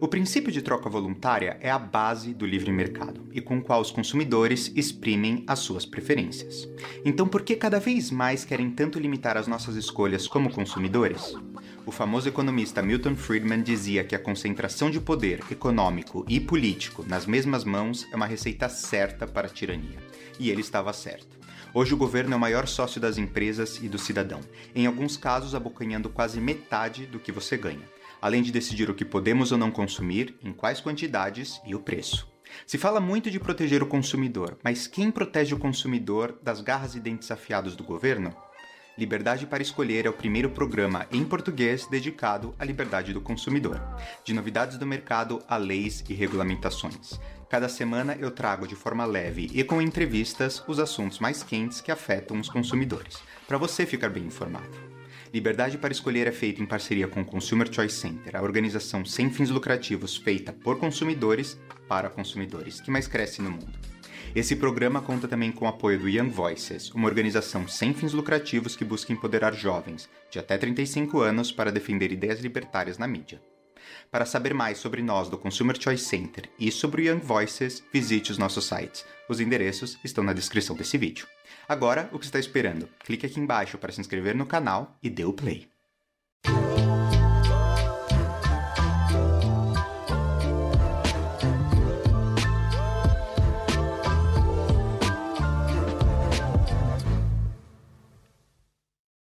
O princípio de troca voluntária é a base do livre mercado e com o qual os consumidores exprimem as suas preferências. Então, por que cada vez mais querem tanto limitar as nossas escolhas como consumidores? O famoso economista Milton Friedman dizia que a concentração de poder econômico e político nas mesmas mãos é uma receita certa para a tirania. E ele estava certo. Hoje o governo é o maior sócio das empresas e do cidadão, em alguns casos abocanhando quase metade do que você ganha além de decidir o que podemos ou não consumir, em quais quantidades e o preço. Se fala muito de proteger o consumidor, mas quem protege o consumidor das garras e dentes afiados do governo? Liberdade para Escolher é o primeiro programa em português dedicado à liberdade do consumidor, de novidades do mercado a leis e regulamentações. Cada semana eu trago de forma leve e com entrevistas os assuntos mais quentes que afetam os consumidores, para você ficar bem informado. Liberdade para Escolher é feito em parceria com o Consumer Choice Center, a organização sem fins lucrativos feita por consumidores para consumidores que mais cresce no mundo. Esse programa conta também com o apoio do Young Voices, uma organização sem fins lucrativos que busca empoderar jovens de até 35 anos para defender ideias libertárias na mídia. Para saber mais sobre nós do Consumer Choice Center e sobre o Young Voices, visite os nossos sites. Os endereços estão na descrição desse vídeo. Agora, o que está esperando? Clique aqui embaixo para se inscrever no canal e dê o play.